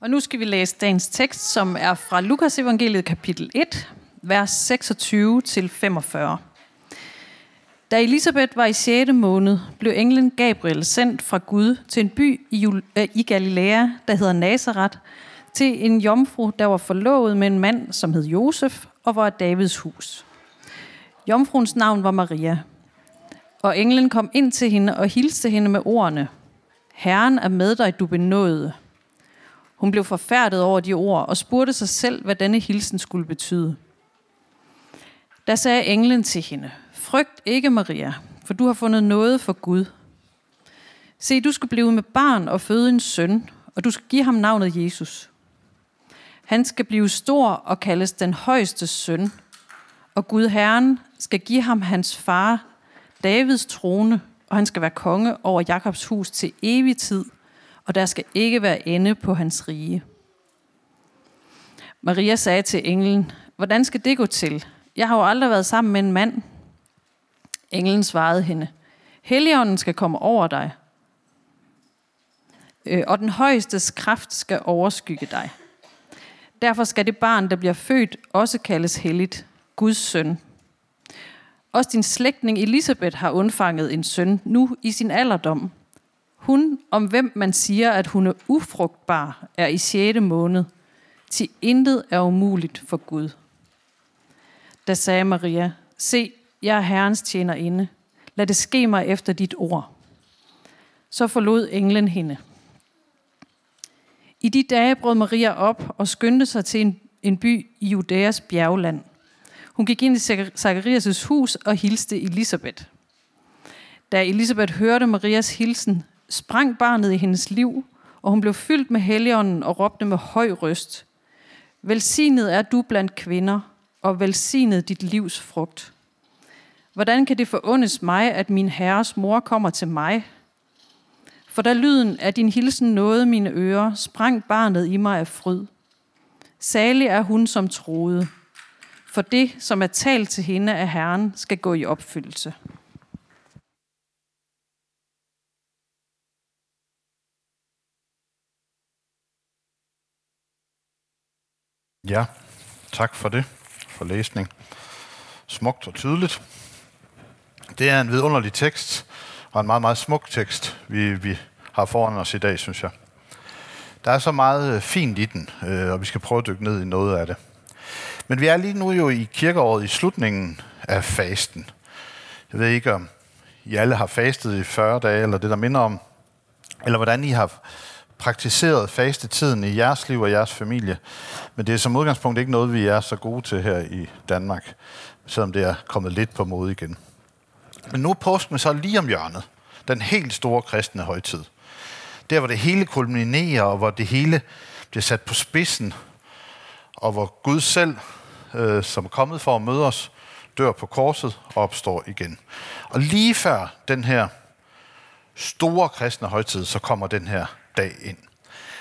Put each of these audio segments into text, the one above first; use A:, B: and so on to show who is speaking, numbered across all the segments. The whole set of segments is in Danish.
A: Og nu skal vi læse dagens tekst, som er fra Lukas evangeliet kapitel 1, vers 26 til 45. Da Elisabeth var i 6. måned, blev englen Gabriel sendt fra Gud til en by i, øh, Galilea, der hedder Nazareth, til en jomfru, der var forlovet med en mand, som hed Josef, og var Davids hus. Jomfruens navn var Maria. Og englen kom ind til hende og hilste hende med ordene, Herren er med dig, du benåede. Hun blev forfærdet over de ord og spurgte sig selv, hvad denne hilsen skulle betyde. Da sagde englen til hende, Frygt ikke, Maria, for du har fundet noget for Gud. Se, du skal blive med barn og føde en søn, og du skal give ham navnet Jesus. Han skal blive stor og kaldes den højeste søn, og Gud Herren skal give ham hans far, Davids trone, og han skal være konge over Jakobs hus til evig tid, og der skal ikke være ende på hans rige. Maria sagde til englen, hvordan skal det gå til? Jeg har jo aldrig været sammen med en mand. Englen svarede hende, Helligånden skal komme over dig, øh, og den højestes kraft skal overskygge dig. Derfor skal det barn, der bliver født, også kaldes helligt, Guds søn. Også din slægtning Elisabeth har undfanget en søn nu i sin alderdom. Hun, om hvem man siger, at hun er ufrugtbar, er i 6. måned. Til intet er umuligt for Gud. Da sagde Maria, se, jeg er Herrens tjenerinde. Lad det ske mig efter dit ord. Så forlod englen hende. I de dage brød Maria op og skyndte sig til en, en by i Judæas bjergland. Hun gik ind i Zacharias' hus og hilste Elisabeth. Da Elisabeth hørte Marias hilsen, sprang barnet i hendes liv, og hun blev fyldt med helligånden og råbte med høj røst. Velsignet er du blandt kvinder, og velsignet dit livs frugt. Hvordan kan det forundes mig, at min herres mor kommer til mig? For da lyden af din hilsen nåede mine ører, sprang barnet i mig af fryd. Salig er hun, som troede. For det, som er talt til hende af Herren, skal gå i opfyldelse.
B: Ja, tak for det, for læsning. Smukt og tydeligt. Det er en vidunderlig tekst, og en meget, meget smuk tekst, vi, vi har foran os i dag, synes jeg. Der er så meget øh, fint i den, øh, og vi skal prøve at dykke ned i noget af det. Men vi er lige nu jo i kirkeåret i slutningen af fasten. Jeg ved ikke, om I alle har fastet i 40 dage, eller det der minder om, eller hvordan I har praktiseret fastetiden i jeres liv og jeres familie. Men det er som udgangspunkt ikke noget, vi er så gode til her i Danmark, selvom det er kommet lidt på mode igen. Men nu er påsken så lige om hjørnet. Den helt store kristne højtid. Der, hvor det hele kulminerer, og hvor det hele bliver sat på spidsen, og hvor Gud selv, øh, som er kommet for at møde os, dør på korset og opstår igen. Og lige før den her store kristne højtid, så kommer den her dag ind.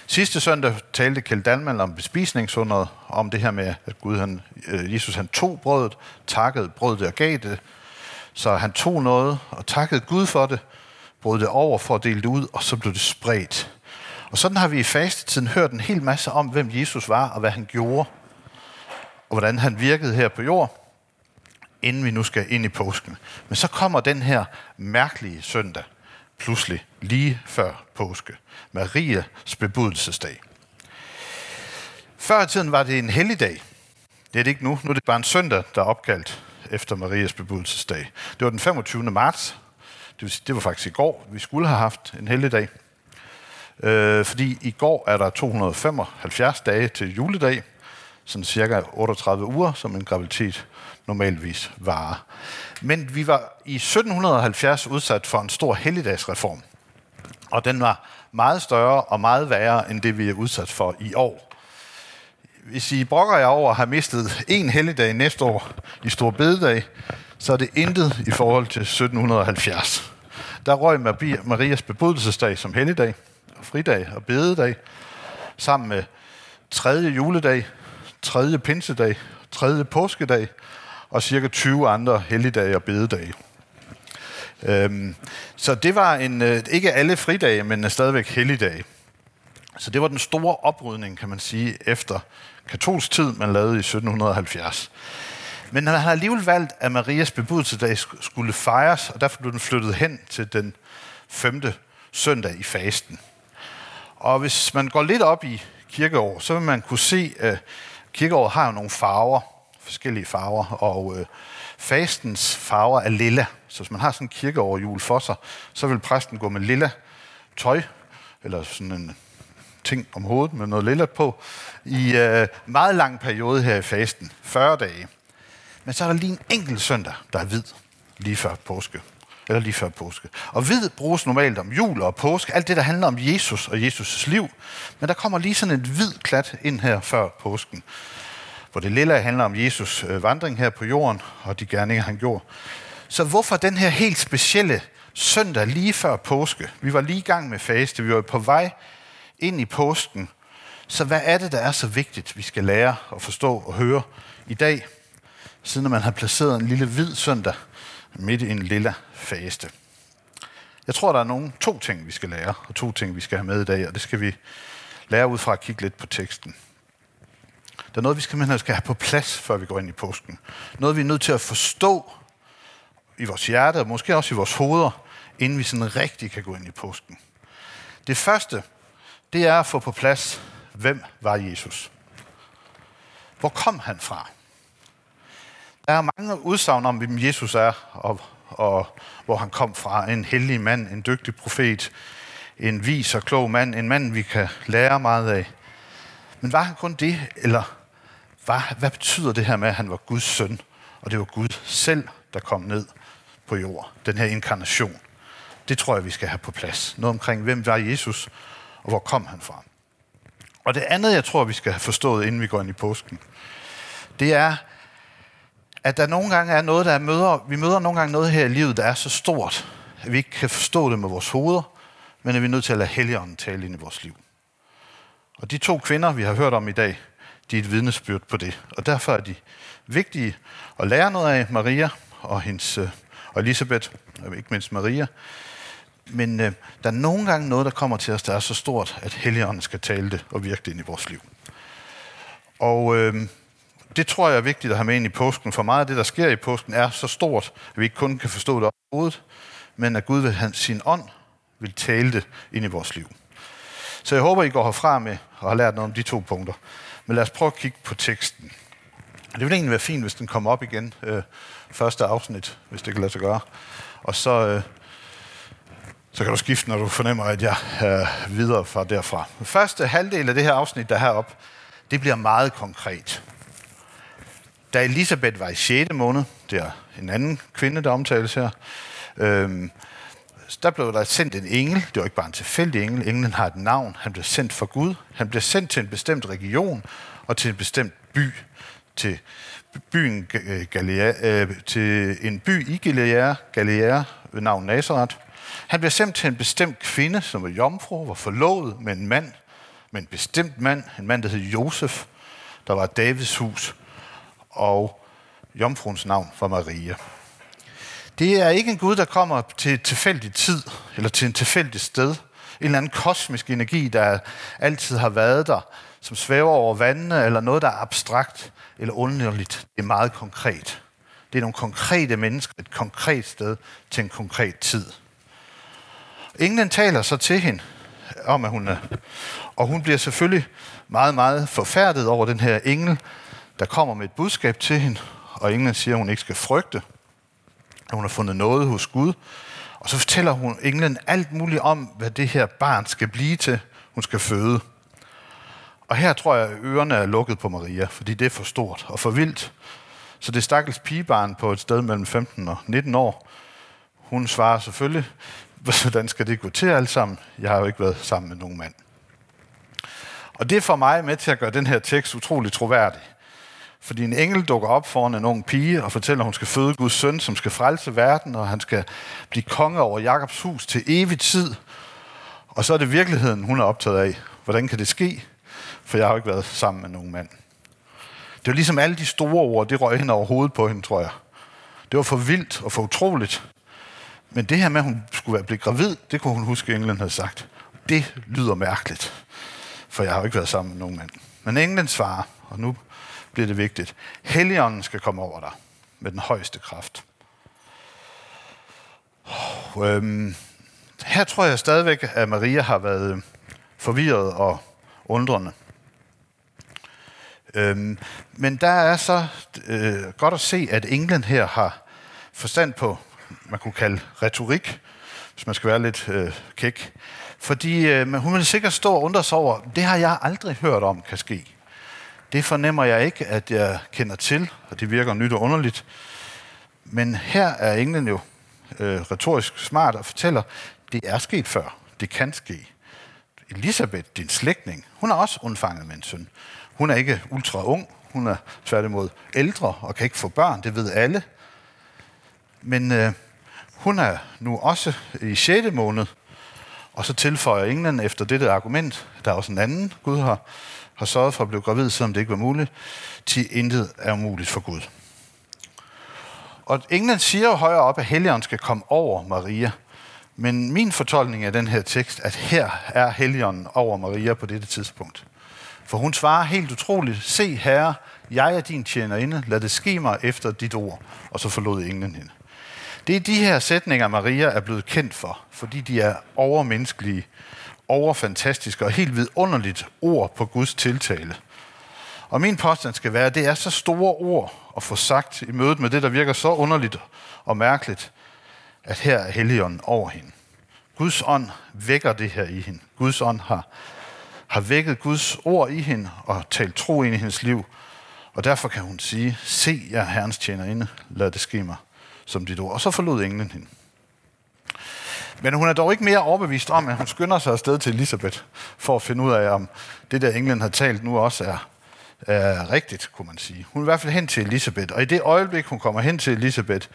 B: Sidste søndag talte Kjeld Dalman om bespisningsunderet, om det her med, at Gud, han, øh, Jesus han tog brødet, takkede brødet og gav det. Så han tog noget og takkede Gud for det, brød det over for at dele det ud, og så blev det spredt. Og sådan har vi i fastetiden hørt en hel masse om, hvem Jesus var og hvad han gjorde, og hvordan han virkede her på jord, inden vi nu skal ind i påsken. Men så kommer den her mærkelige søndag, pludselig lige før påske. Marias bebudelsesdag. Før i tiden var det en helligdag. Det er det ikke nu. Nu er det bare en søndag, der er opkaldt efter Marias bebudelsesdag. Det var den 25. marts. Det, vil sige, det var faktisk i går. Vi skulle have haft en helligdag. Øh, fordi i går er der 275 dage til juledag. Sådan cirka 38 uger, som en graviditet normalvis varer. Men vi var i 1770 udsat for en stor helligdagsreform. Og den var meget større og meget værre end det, vi er udsat for i år. Hvis I brokker jer over at have mistet en helligdag næste år i Stor Bededag, så er det intet i forhold til 1770. Der røg Marias bebudelsesdag som helligdag, og fridag og bededag, sammen med tredje juledag, tredje pinsedag, tredje påskedag og cirka 20 andre helligdage og bededage. Øhm, så det var en, øh, ikke alle fridage, men stadigvæk helligdage. Så det var den store oprydning, kan man sige, efter katolsk tid, man lavede i 1770. Men han har alligevel valgt, at Marias bebudelsesdag skulle fejres, og derfor blev den flyttet hen til den femte søndag i fasten. Og hvis man går lidt op i kirkeår, så vil man kunne se, at kirkeåret har jo nogle farver, forskellige farver, og øh, fastens farver er lilla. Så hvis man har sådan en kirkeårjul for sig, så vil præsten gå med lilla tøj, eller sådan en ting om hovedet med noget lilla på, i øh, meget lang periode her i fasten, 40 dage. Men så er der lige en enkelt søndag, der er hvid, lige før påske. Eller lige før påske. Og hvid bruges normalt om jul og påske, alt det, der handler om Jesus og Jesus' liv. Men der kommer lige sådan en hvid klat ind her før påsken, hvor det lille handler om Jesus øh, vandring her på jorden og de gerninger, han gjorde. Så hvorfor den her helt specielle søndag lige før påske? Vi var lige i gang med faste, vi var på vej ind i påsken. Så hvad er det, der er så vigtigt, vi skal lære og forstå og høre i dag, siden man har placeret en lille hvid søndag midt i en lille faste? Jeg tror, der er nogle to ting, vi skal lære, og to ting, vi skal have med i dag, og det skal vi lære ud fra at kigge lidt på teksten. Der er noget, vi skal, skal have på plads, før vi går ind i påsken. Noget, vi er nødt til at forstå i vores hjerte, og måske også i vores hoveder, inden vi sådan rigtig kan gå ind i påsken. Det første, det er at få på plads, hvem var Jesus? Hvor kom han fra? Der er mange udsagn om, hvem Jesus er, og, og hvor han kom fra. En hellig mand, en dygtig profet, en vis og klog mand, en mand, vi kan lære meget af. Men var han kun det, eller hvad, hvad betyder det her med, at han var Guds søn, og det var Gud selv, der kom ned på jord, den her inkarnation? Det tror jeg, vi skal have på plads. Noget omkring, hvem var Jesus, og hvor kom han fra? Og det andet, jeg tror, vi skal have forstået, inden vi går ind i påsken, det er, at der nogle gange er noget, der møder, vi møder nogle gange noget her i livet, der er så stort, at vi ikke kan forstå det med vores hoveder, men at vi er nødt til at lade Helligånden tale ind i vores liv. Og de to kvinder, vi har hørt om i dag, de er et vidnesbyrd på det. Og derfor er de vigtige at lære noget af Maria og, hendes, øh, og Elisabeth, og ikke mindst Maria. Men øh, der er nogle gange noget, der kommer til os, der er så stort, at Helligånden skal tale det og virke det ind i vores liv. Og øh, det tror jeg er vigtigt at have med ind i påsken, for meget af det, der sker i påsken, er så stort, at vi ikke kun kan forstå det overhovedet, men at Gud vil have sin ånd vil tale det ind i vores liv. Så jeg håber, I går herfra med og har lært noget om de to punkter. Men lad os prøve at kigge på teksten. Det ville egentlig være fint, hvis den kom op igen, øh, første afsnit, hvis det kan lade sig gøre. Og så, øh, så kan du skifte, når du fornemmer, at jeg er videre fra derfra. Den første halvdel af det her afsnit, der er heroppe, det bliver meget konkret. Da Elisabeth var i 6. måned, det er en anden kvinde, der omtales her, øh, der blev der sendt en engel. Det var ikke bare en tilfældig engel. Englen har et navn. Han blev sendt fra Gud. Han blev sendt til en bestemt region og til en bestemt by. Til byen øh, Galilea, øh, til en by i Galilea, Galilea ved navn Nazareth. Han blev sendt til en bestemt kvinde, som var jomfru, var forlovet med en mand, med en bestemt mand, en mand, der hed Josef, der var Davids hus, og jomfruens navn for Maria. Det er ikke en Gud, der kommer til et tilfældigt tid, eller til en tilfældig sted. En eller anden kosmisk energi, der altid har været der, som svæver over vandene, eller noget, der er abstrakt eller underligt. Det er meget konkret. Det er nogle konkrete mennesker, et konkret sted til en konkret tid. Englen taler så til hende om, at hun er... Og hun bliver selvfølgelig meget, meget forfærdet over den her engel, der kommer med et budskab til hende, og englen siger, at hun ikke skal frygte at hun har fundet noget hos Gud. Og så fortæller hun englen alt muligt om, hvad det her barn skal blive til, hun skal føde. Og her tror jeg, at ørerne er lukket på Maria, fordi det er for stort og for vildt. Så det stakkels pigebarn på et sted mellem 15 og 19 år, hun svarer selvfølgelig, hvordan skal det gå til alt sammen? Jeg har jo ikke været sammen med nogen mand. Og det får mig med til at gøre den her tekst utrolig troværdig. Fordi en engel dukker op foran en ung pige og fortæller, at hun skal føde Guds søn, som skal frelse verden, og han skal blive konge over Jakobs hus til evig tid. Og så er det virkeligheden, hun er optaget af. Hvordan kan det ske? For jeg har jo ikke været sammen med nogen mand. Det var ligesom alle de store ord, det røg hen over hovedet på hende, tror jeg. Det var for vildt og for utroligt. Men det her med, at hun skulle være blevet gravid, det kunne hun huske, at England havde sagt. Det lyder mærkeligt. for jeg har jo ikke været sammen med nogen mand. Men englen svarer, og nu bliver det vigtigt. Helligånden skal komme over dig med den højeste kraft. Og, øhm, her tror jeg stadigvæk, at Maria har været forvirret og undrende. Øhm, men der er så øh, godt at se, at England her har forstand på, man kunne kalde retorik, hvis man skal være lidt øh, kæk. Fordi øh, hun vil sikkert stå og undre sig over, det har jeg aldrig hørt om kan ske. Det fornemmer jeg ikke, at jeg kender til, og det virker nyt og underligt. Men her er England jo øh, retorisk smart og fortæller, det er sket før. Det kan ske. Elisabeth, din slægtning, hun er også undfanget med en søn. Hun er ikke ultra ung, hun er tværtimod ældre og kan ikke få børn, det ved alle. Men øh, hun er nu også i 6. måned, og så tilføjer England efter dette argument, der er også en anden Gud har, har sørget for at blive gravid, selvom det ikke var muligt, til intet er umuligt for Gud. Og England siger jo højere op, at Helligånden skal komme over Maria. Men min fortolkning af den her tekst, at her er Helligånden over Maria på dette tidspunkt. For hun svarer helt utroligt, se herre, jeg er din tjenerinde, lad det ske mig efter dit ord. Og så forlod englen hende. Det er de her sætninger, Maria er blevet kendt for, fordi de er overmenneskelige, overfantastisk og helt vidunderligt ord på Guds tiltale. Og min påstand skal være, at det er så store ord at få sagt i mødet med det, der virker så underligt og mærkeligt, at her er Helligånden over hende. Guds ånd vækker det her i hende. Guds ånd har, har vækket Guds ord i hende og talt tro ind i hendes liv. Og derfor kan hun sige, se, jeg Herrens tjenerinde, lad det ske mig som dit ord. Og så forlod englen hende. Men hun er dog ikke mere overbevist om, at hun skynder sig afsted til Elisabeth, for at finde ud af, om det der England har talt nu også er, er rigtigt, kunne man sige. Hun er i hvert fald hen til Elisabeth, og i det øjeblik, hun kommer hen til Elisabeth,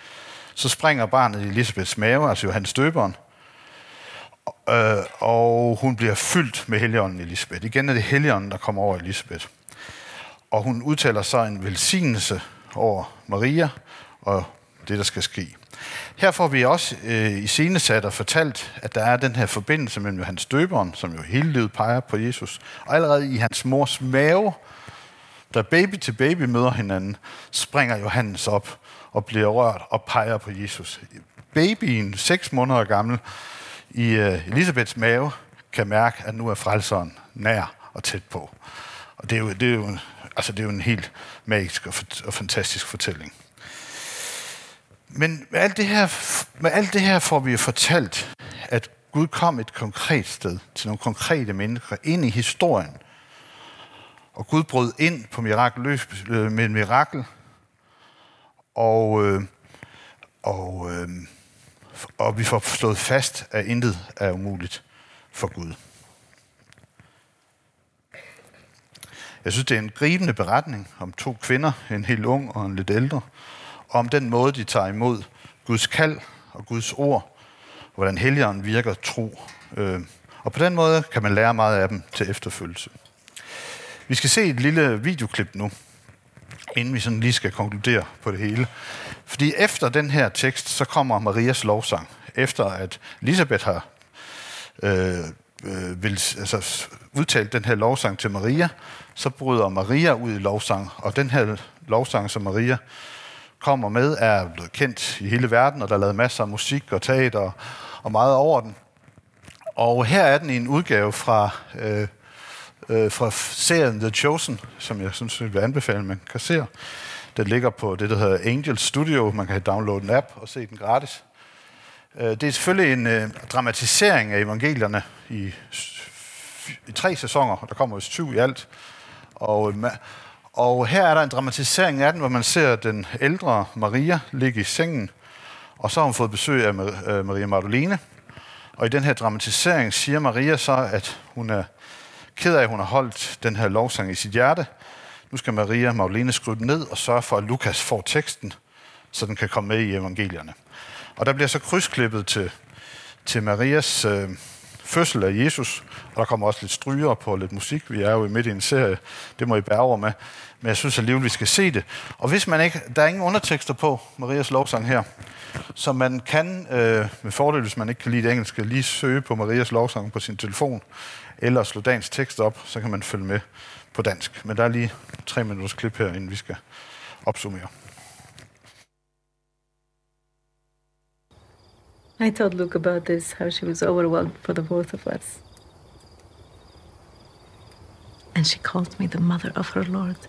B: så springer barnet i Elisabeths mave, altså Johannes døberen, øh, og hun bliver fyldt med heligånden Elisabeth. Igen er det heligånden, der kommer over Elisabeth. Og hun udtaler så en velsignelse over Maria og det, der skal ske. Her får vi også øh, i scenesat og fortalt, at der er den her forbindelse mellem Johannes døberen, som jo hele livet peger på Jesus, og allerede i hans mors mave, da baby til baby møder hinanden, springer Johannes op og bliver rørt og peger på Jesus. Babyen, seks måneder gammel, i øh, Elisabeths mave, kan mærke, at nu er frelseren nær og tæt på. Og det er jo, det er jo, altså det er jo en helt magisk og, og fantastisk fortælling. Men med alt, det her, med alt det her får vi fortalt, at Gud kom et konkret sted til nogle konkrete mennesker ind i historien. Og Gud brød ind på mirakel, øh, med et mirakel, og, øh, og, øh, og vi får slået fast, at intet er umuligt for Gud. Jeg synes, det er en gribende beretning om to kvinder, en helt ung og en lidt ældre, og om den måde, de tager imod Guds kald og Guds ord, og hvordan helligånden virker tro. Øh, og på den måde kan man lære meget af dem til efterfølgelse. Vi skal se et lille videoklip nu, inden vi sådan lige skal konkludere på det hele. Fordi efter den her tekst, så kommer Marias lovsang. Efter at Elisabeth har øh, øh, vil, altså, udtalt den her lovsang til Maria, så bryder Maria ud i lovsang. Og den her lovsang, som Maria kommer med, er blevet kendt i hele verden, og der er lavet masser af musik og teater og meget over den. Og her er den i en udgave fra, øh, øh, fra serien The Chosen, som jeg synes, jeg vil anbefale, man kan se. Den ligger på det, der hedder Angel Studio. Man kan downloade en app og se den gratis. Øh, det er selvfølgelig en øh, dramatisering af evangelierne i, i tre sæsoner. og Der kommer jo syv i alt. Og øh, og her er der en dramatisering af den, hvor man ser den ældre Maria ligge i sengen, og så har hun fået besøg af øh, Maria Magdalene. Og i den her dramatisering siger Maria så, at hun er ked af, at hun har holdt den her lovsang i sit hjerte. Nu skal Maria Magdalene skrive den ned og sørge for, at Lukas får teksten, så den kan komme med i evangelierne. Og der bliver så krydsklippet til, til Marias øh, fødsel af Jesus, og der kommer også lidt stryger på lidt musik. Vi er jo midt i en serie, det må I bære over med. Men jeg synes alligevel, vi skal se det. Og hvis man ikke, der er ingen undertekster på Marias lovsang her, så man kan øh, med fordel, hvis man ikke kan lide det engelske, lige søge på Marias lovsang på sin telefon, eller slå dagens tekst op, så kan man følge med på dansk. Men der er lige tre minutters klip her, inden vi skal opsummere.
C: I told Luke about this, how she was overwhelmed for the both of us. And she called me the mother of her Lord.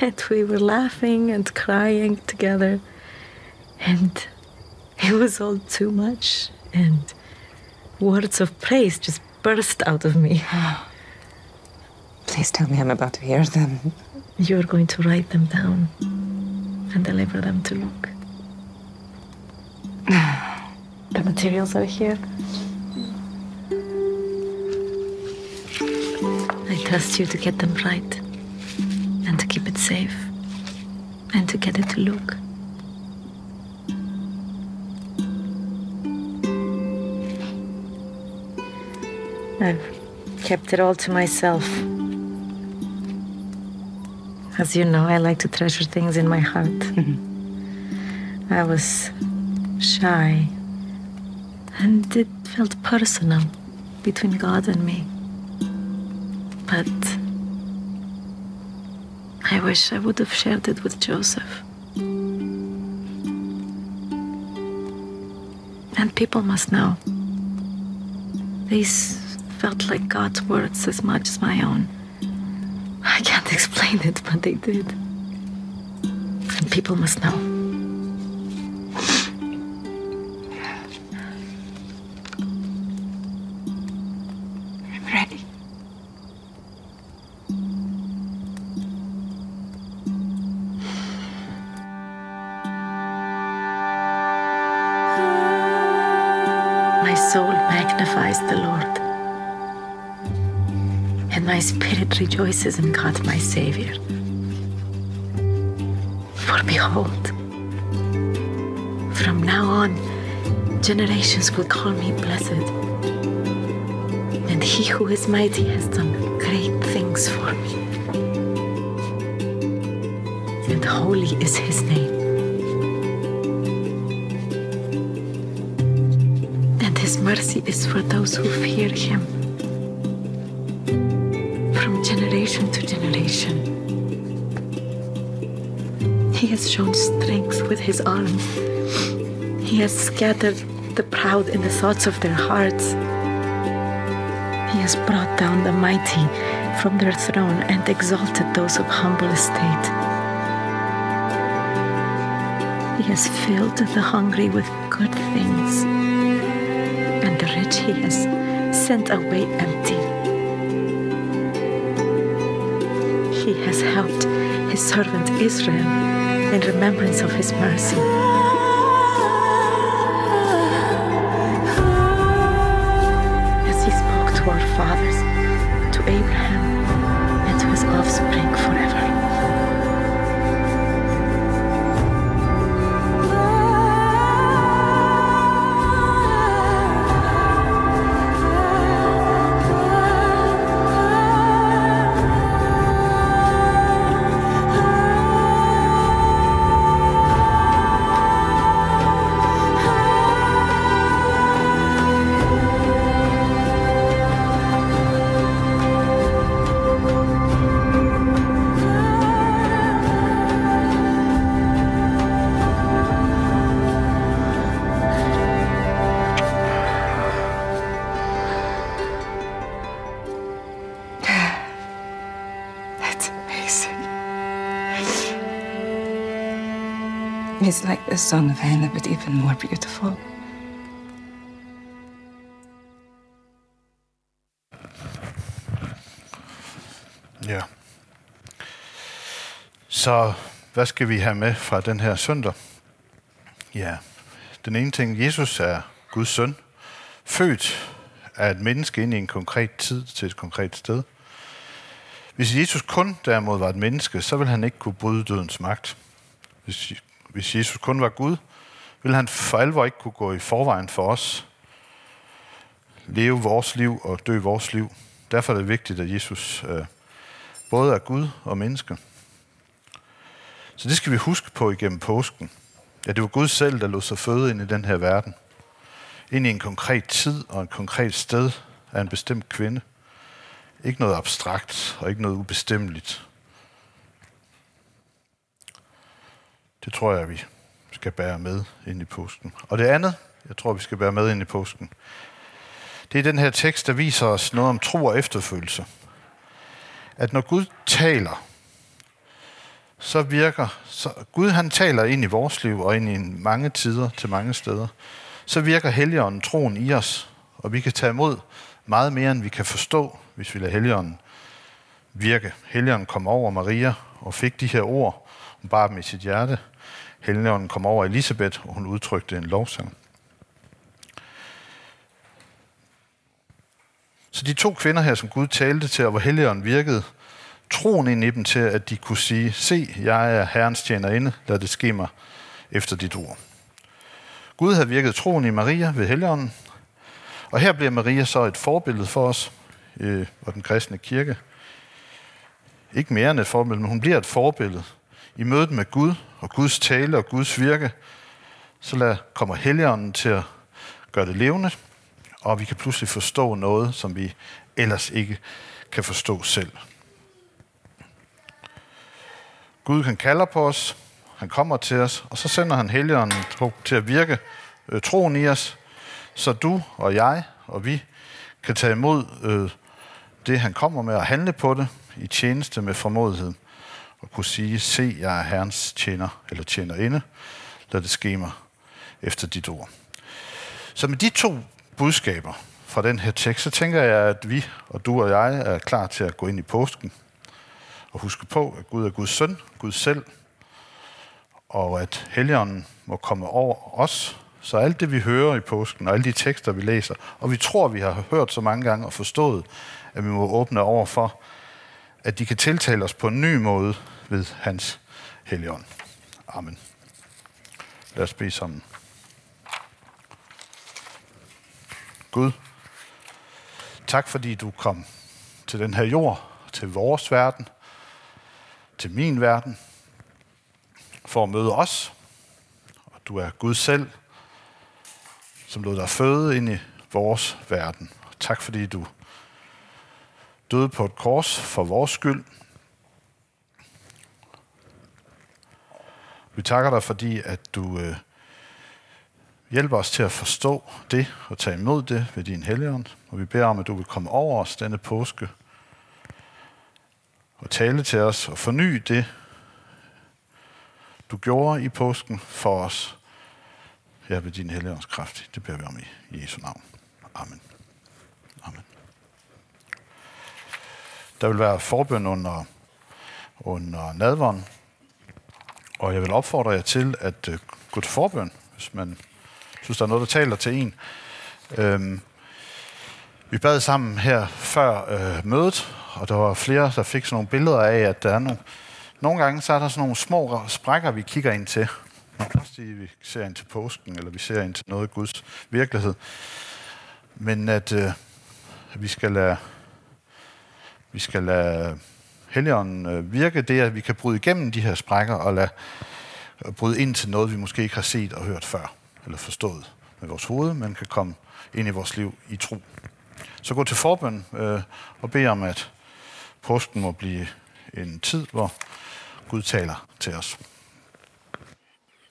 C: And we were laughing and crying together. And it was all too much. And words of praise just burst out of me.
D: Please tell me I'm about to hear them.
C: You're going to write them down and deliver them to Luke. The materials are here. I trust you to get them right and to keep it safe and to get it to look. I've kept it all to myself. As you know, I like to treasure things in my heart. Mm-hmm. I was shy, and it felt personal between God and me. But I wish I would have shared it with Joseph. And people must know. These felt like God's words as much as my own. I can't explain it, but they did. And people must know. Spirit rejoices in God my Savior. For behold, from now on, generations will call me blessed. And he who is mighty has done great things for me. And holy is his name. and his mercy is for those who fear him He has shown strength with his arm. He has scattered the proud in the thoughts of their hearts. He has brought down the mighty from their throne and exalted those of humble estate. He has filled the hungry with good things and the rich he has sent away empty. He has helped his servant Israel in remembrance of his mercy.
D: Is like the song of Hannah, but even more beautiful.
B: Ja. Så hvad skal vi have med fra den her søndag? Ja, den ene ting, Jesus er Guds søn, født af et menneske ind i en konkret tid til et konkret sted. Hvis Jesus kun derimod var et menneske, så ville han ikke kunne bryde dødens magt. Hvis, hvis Jesus kun var Gud, ville han for alvor ikke kunne gå i forvejen for os leve vores liv og dø vores liv. Derfor er det vigtigt, at Jesus øh, både er Gud og menneske. Så det skal vi huske på igennem påsken. Ja, det var Gud selv, der lod sig føde ind i den her verden. Ind i en konkret tid og et konkret sted af en bestemt kvinde. Ikke noget abstrakt og ikke noget ubestemmeligt. Det tror jeg, vi skal bære med ind i påsken. Og det andet, jeg tror, vi skal bære med ind i påsken, det er den her tekst, der viser os noget om tro og efterfølgelse. At når Gud taler, så virker, så Gud han taler ind i vores liv og ind i mange tider til mange steder, så virker Helligånden troen i os, og vi kan tage imod meget mere, end vi kan forstå, hvis vi lader Helligånden virke. Helligånden kom over Maria og fik de her ord, hun bar dem i sit hjerte. Helligånden kom over Elisabeth, og hun udtrykte en lovsang. Så de to kvinder her, som Gud talte til, og hvor Helligånden virkede, troen ind i dem til, at de kunne sige, se, jeg er Herrens tjenerinde, lad det ske mig efter dit ord. Gud havde virket troen i Maria ved Helligånden, og her bliver Maria så et forbillede for os øh, og den kristne kirke. Ikke mere end et forbillede, men hun bliver et forbillede i mødet med Gud og Guds tale og Guds virke. Så lad, kommer Helligånden til at gøre det levende, og vi kan pludselig forstå noget, som vi ellers ikke kan forstå selv. Gud kan kalde på os, han kommer til os, og så sender han Helligånden til at virke øh, troen i os, så du og jeg og vi kan tage imod øh, det, han kommer med, og handle på det i tjeneste med formodighed, og kunne sige, se, jeg er Herrens tjener eller tjenerinde, lad det ske mig efter dit ord. Så med de to budskaber fra den her tekst, så tænker jeg, at vi og du og jeg er klar til at gå ind i påsken og huske på, at Gud er Guds søn, Gud selv, og at Helligånden må komme over os, så alt det, vi hører i påsken, og alle de tekster, vi læser, og vi tror, vi har hørt så mange gange og forstået, at vi må åbne over for, at de kan tiltale os på en ny måde ved hans helligånd. Amen. Lad os bede sammen. Gud, tak fordi du kom til den her jord, til vores verden, til min verden, for at møde os. Og du er Gud selv, som lod dig føde ind i vores verden. Tak fordi du døde på et kors for vores skyld. Vi takker dig, fordi at du øh, hjælper os til at forstå det og tage imod det ved din helligånd. Og vi beder om, at du vil komme over os denne påske og tale til os og forny det, du gjorde i påsken for os her ved din helligåndskraft. Det beder vi om i Jesu navn. Amen. Amen. Der vil være forbøn under, under nadvånd, og jeg vil opfordre jer til at øh, gå til forbøn, hvis man synes, der er noget, der taler til en. Øhm, vi bad sammen her før øh, mødet, og der var flere, der fik sådan nogle billeder af, at der er nogle, nogle gange, så er der sådan nogle små sprækker, vi kigger ind til. Også de, vi ser ind til påsken, eller vi ser ind til noget af Guds virkelighed. Men at øh, vi skal lade, vi skal lade Helligånden øh, virke det, at vi kan bryde igennem de her sprækker og lade og bryde ind til noget, vi måske ikke har set og hørt før, eller forstået med vores hoved, men kan komme ind i vores liv i tro. Så gå til forbøn øh, og bed om, at påsken må blive en tid, hvor Gud taler til os.